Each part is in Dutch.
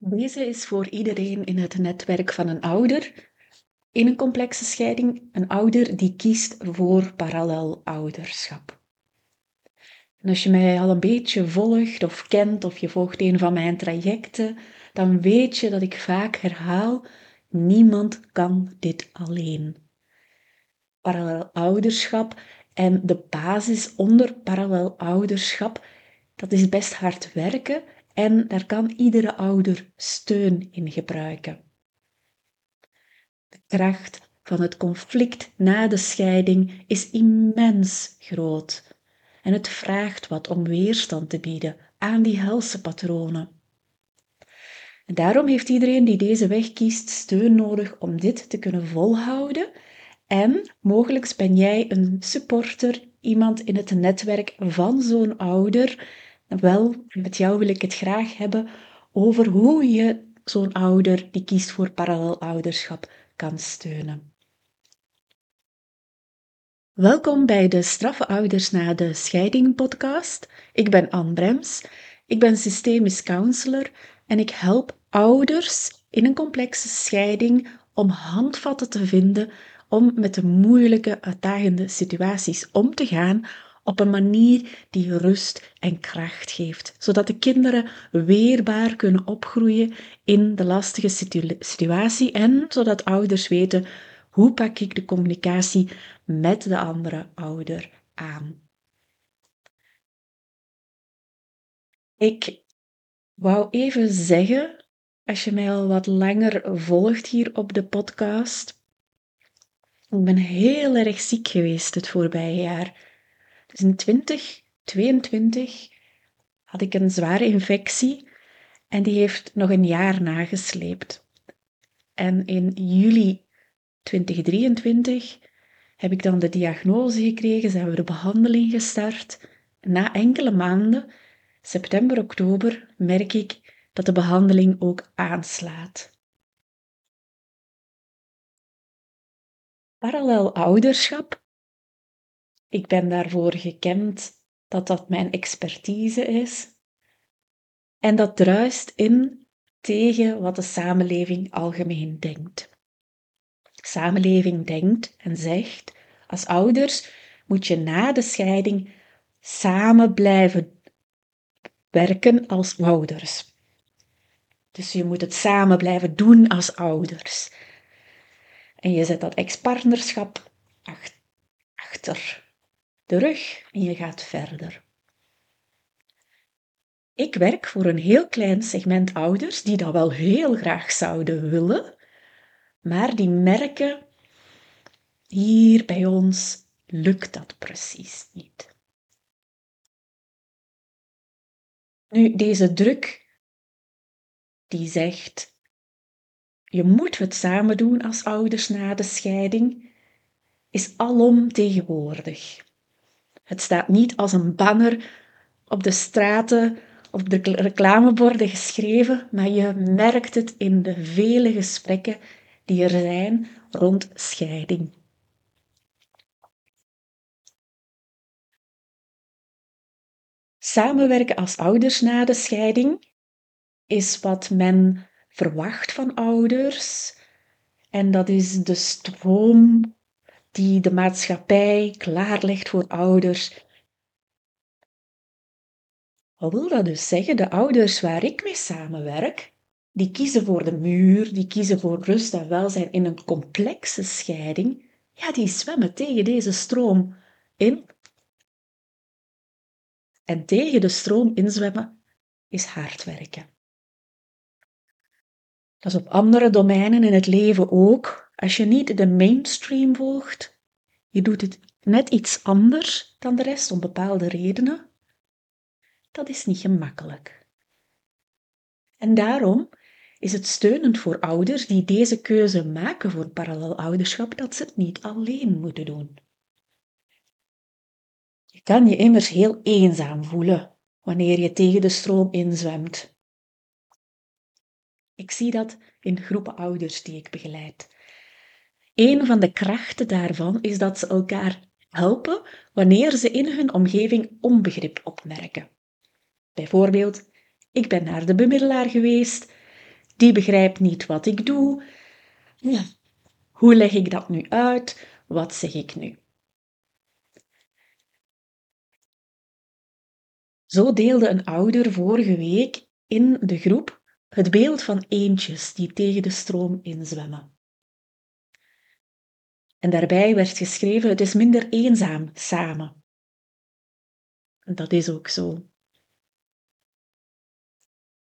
Deze is voor iedereen in het netwerk van een ouder in een complexe scheiding, een ouder die kiest voor parallel ouderschap. En als je mij al een beetje volgt of kent of je volgt een van mijn trajecten, dan weet je dat ik vaak herhaal: niemand kan dit alleen. Parallel ouderschap en de basis onder parallel ouderschap, dat is best hard werken en daar kan iedere ouder steun in gebruiken. De kracht van het conflict na de scheiding is immens groot en het vraagt wat om weerstand te bieden aan die helse patronen. En daarom heeft iedereen die deze weg kiest steun nodig om dit te kunnen volhouden. En mogelijk ben jij een supporter, iemand in het netwerk van zo'n ouder wel, met jou wil ik het graag hebben over hoe je zo'n ouder die kiest voor parallel ouderschap kan steunen. Welkom bij de Straffe Ouders na de Scheiding podcast. Ik ben Anne Brems, ik ben systemisch counselor en ik help ouders in een complexe scheiding om handvatten te vinden om met de moeilijke, uitdagende situaties om te gaan, op een manier die rust en kracht geeft, zodat de kinderen weerbaar kunnen opgroeien in de lastige situatie en zodat ouders weten hoe pak ik de communicatie met de andere ouder aan. Ik wou even zeggen, als je mij al wat langer volgt hier op de podcast, ik ben heel erg ziek geweest het voorbije jaar. Dus in 2022 had ik een zware infectie en die heeft nog een jaar nagesleept. En in juli 2023 heb ik dan de diagnose gekregen, zijn we de behandeling gestart. Na enkele maanden, september, oktober, merk ik dat de behandeling ook aanslaat. Parallel ouderschap ik ben daarvoor gekend dat dat mijn expertise is. En dat druist in tegen wat de samenleving algemeen denkt. De samenleving denkt en zegt: als ouders moet je na de scheiding samen blijven werken als ouders. Dus je moet het samen blijven doen als ouders. En je zet dat ex-partnerschap achter de rug en je gaat verder. Ik werk voor een heel klein segment ouders die dat wel heel graag zouden willen, maar die merken, hier bij ons lukt dat precies niet. Nu, deze druk die zegt, je moet het samen doen als ouders na de scheiding, is alom tegenwoordig. Het staat niet als een banner op de straten, op de reclameborden geschreven, maar je merkt het in de vele gesprekken die er zijn rond scheiding. Samenwerken als ouders na de scheiding is wat men verwacht van ouders. En dat is de stroom die de maatschappij klaarlegt voor ouders. Wat wil dat dus zeggen? De ouders waar ik mee samenwerk, die kiezen voor de muur, die kiezen voor rust en welzijn in een complexe scheiding, ja, die zwemmen tegen deze stroom in. En tegen de stroom inzwemmen is hard werken. Dat is op andere domeinen in het leven ook. Als je niet de mainstream volgt, je doet het net iets anders dan de rest om bepaalde redenen, dat is niet gemakkelijk. En daarom is het steunend voor ouders die deze keuze maken voor parallel ouderschap dat ze het niet alleen moeten doen. Je kan je immers heel eenzaam voelen wanneer je tegen de stroom inzwemt. Ik zie dat in groepen ouders die ik begeleid. Een van de krachten daarvan is dat ze elkaar helpen wanneer ze in hun omgeving onbegrip opmerken. Bijvoorbeeld, ik ben naar de bemiddelaar geweest die begrijpt niet wat ik doe. Ja. Hoe leg ik dat nu uit? Wat zeg ik nu? Zo deelde een ouder vorige week in de groep het beeld van eendjes die tegen de stroom inzwemmen. En daarbij werd geschreven: het is minder eenzaam samen. Dat is ook zo.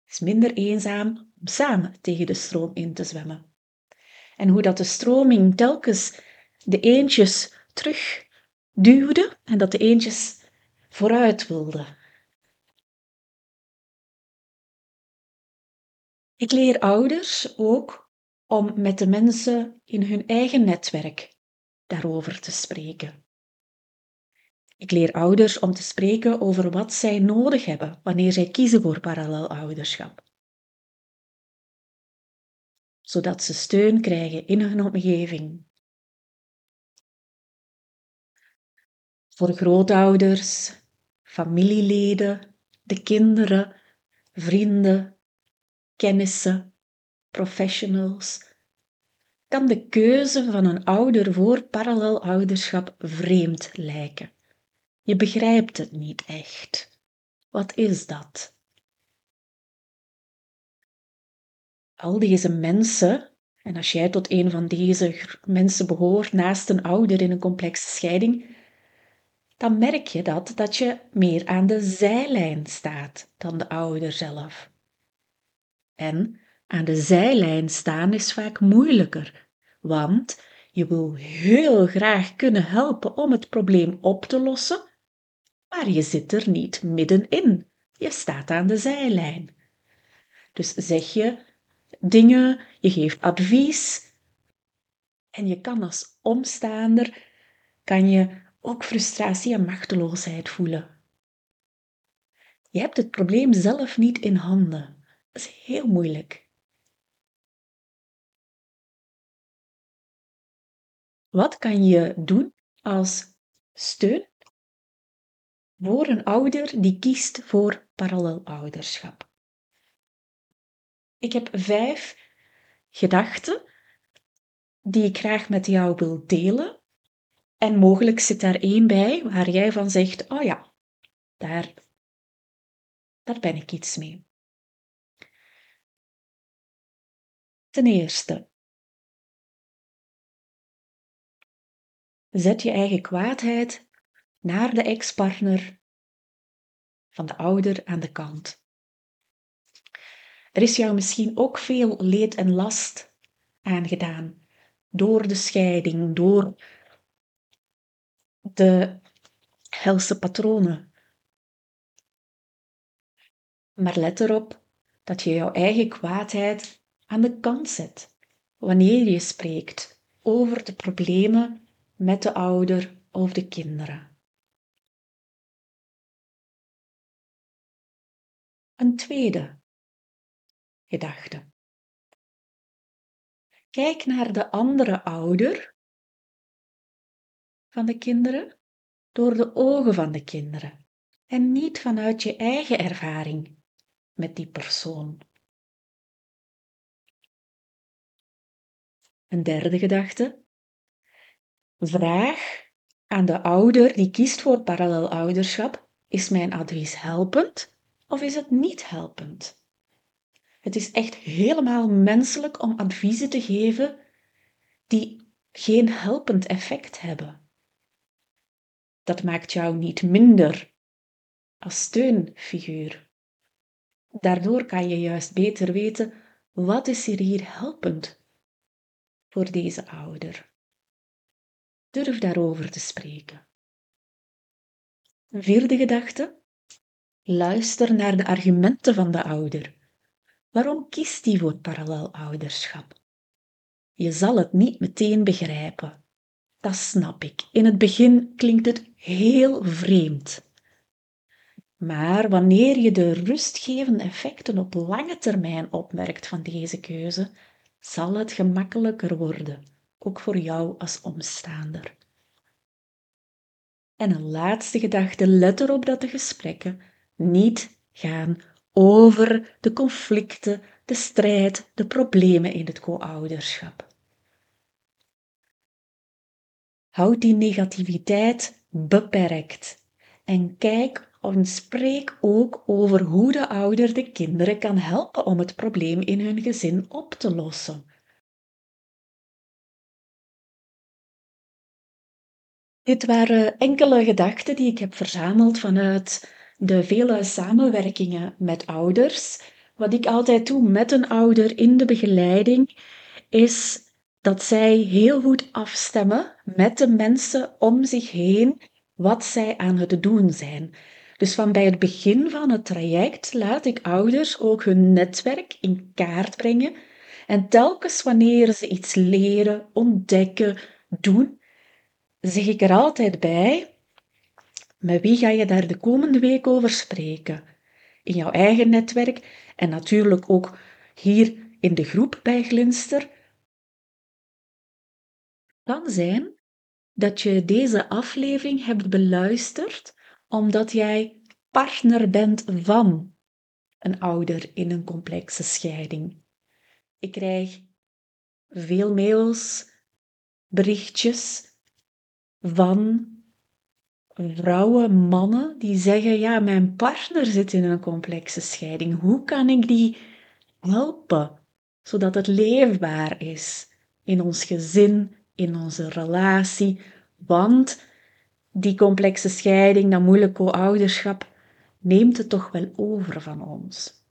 Het is minder eenzaam om samen tegen de stroom in te zwemmen. En hoe dat de stroming telkens de eendjes terug duwde en dat de eendjes vooruit wilden. Ik leer ouders ook om met de mensen in hun eigen netwerk daarover te spreken. Ik leer ouders om te spreken over wat zij nodig hebben wanneer zij kiezen voor parallel ouderschap. Zodat ze steun krijgen in hun omgeving. Voor grootouders, familieleden, de kinderen, vrienden, kennissen, professionals, kan de keuze van een ouder voor parallel ouderschap vreemd lijken. Je begrijpt het niet echt. Wat is dat? Al deze mensen, en als jij tot een van deze mensen behoort naast een ouder in een complexe scheiding, dan merk je dat, dat je meer aan de zijlijn staat dan de ouder zelf. En aan de zijlijn staan is vaak moeilijker, want je wil heel graag kunnen helpen om het probleem op te lossen, maar je zit er niet middenin. Je staat aan de zijlijn. Dus zeg je dingen, je geeft advies en je kan als omstaander kan je ook frustratie en machteloosheid voelen. Je hebt het probleem zelf niet in handen. Dat is heel moeilijk. Wat kan je doen als steun voor een ouder die kiest voor parallel ouderschap? Ik heb vijf gedachten die ik graag met jou wil delen. En mogelijk zit daar één bij waar jij van zegt: Oh ja, daar, daar ben ik iets mee. Ten eerste, zet je eigen kwaadheid naar de ex-partner van de ouder aan de kant. Er is jou misschien ook veel leed en last aangedaan door de scheiding, door de helse patronen. Maar let erop dat je jouw eigen kwaadheid aan de kant zet wanneer je spreekt over de problemen met de ouder of de kinderen. Een tweede gedachte. Kijk naar de andere ouder van de kinderen door de ogen van de kinderen en niet vanuit je eigen ervaring met die persoon. Een derde gedachte. Vraag aan de ouder die kiest voor parallel ouderschap: is mijn advies helpend of is het niet helpend? Het is echt helemaal menselijk om adviezen te geven die geen helpend effect hebben. Dat maakt jou niet minder als steunfiguur. Daardoor kan je juist beter weten wat is er hier helpend voor deze ouder. Durf daarover te spreken. Een vierde gedachte. Luister naar de argumenten van de ouder. Waarom kiest hij voor parallel ouderschap? Je zal het niet meteen begrijpen. Dat snap ik. In het begin klinkt het heel vreemd. Maar wanneer je de rustgevende effecten op lange termijn opmerkt van deze keuze, zal het gemakkelijker worden, ook voor jou als omstaander. En een laatste gedachte, let erop dat de gesprekken niet gaan over de conflicten, de strijd, de problemen in het co-ouderschap. Houd die negativiteit beperkt en kijk en spreek ook over hoe de ouder de kinderen kan helpen om het probleem in hun gezin op te lossen. Dit waren enkele gedachten die ik heb verzameld vanuit de vele samenwerkingen met ouders. Wat ik altijd doe met een ouder in de begeleiding, is dat zij heel goed afstemmen met de mensen om zich heen wat zij aan het doen zijn. Dus van bij het begin van het traject laat ik ouders ook hun netwerk in kaart brengen. En telkens wanneer ze iets leren, ontdekken, doen, zeg ik er altijd bij, met wie ga je daar de komende week over spreken? In jouw eigen netwerk en natuurlijk ook hier in de groep bij Glinster. Kan zijn dat je deze aflevering hebt beluisterd omdat jij partner bent van een ouder in een complexe scheiding. Ik krijg veel mails, berichtjes van vrouwen, mannen die zeggen: Ja, mijn partner zit in een complexe scheiding. Hoe kan ik die helpen zodat het leefbaar is in ons gezin, in onze relatie? Want die complexe scheiding, dat moeilijke ouderschap, neemt het toch wel over van ons.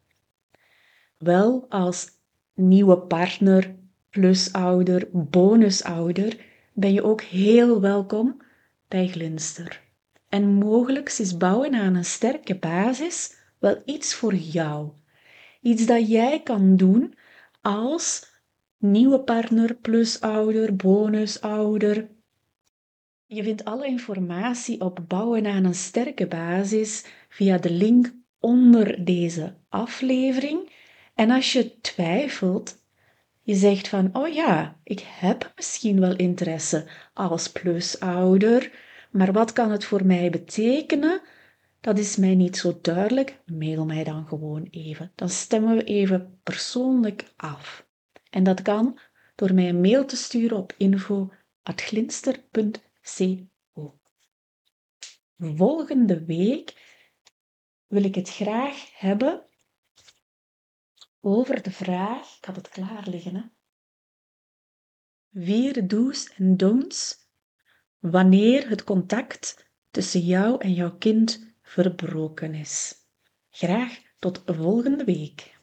Wel als nieuwe partner, plusouder, bonusouder, ben je ook heel welkom bij Glinster. En mogelijk is bouwen aan een sterke basis wel iets voor jou. Iets dat jij kan doen als nieuwe partner, plusouder, bonusouder, je vindt alle informatie op bouwen aan een sterke basis via de link onder deze aflevering. En als je twijfelt, je zegt van, oh ja, ik heb misschien wel interesse als plusouder, maar wat kan het voor mij betekenen? Dat is mij niet zo duidelijk. Mail mij dan gewoon even. Dan stemmen we even persoonlijk af. En dat kan door mij een mail te sturen op info.glinster.nl CO. Volgende week wil ik het graag hebben over de vraag, ik had het klaar liggen, hè? vier do's en don'ts wanneer het contact tussen jou en jouw kind verbroken is. Graag tot volgende week.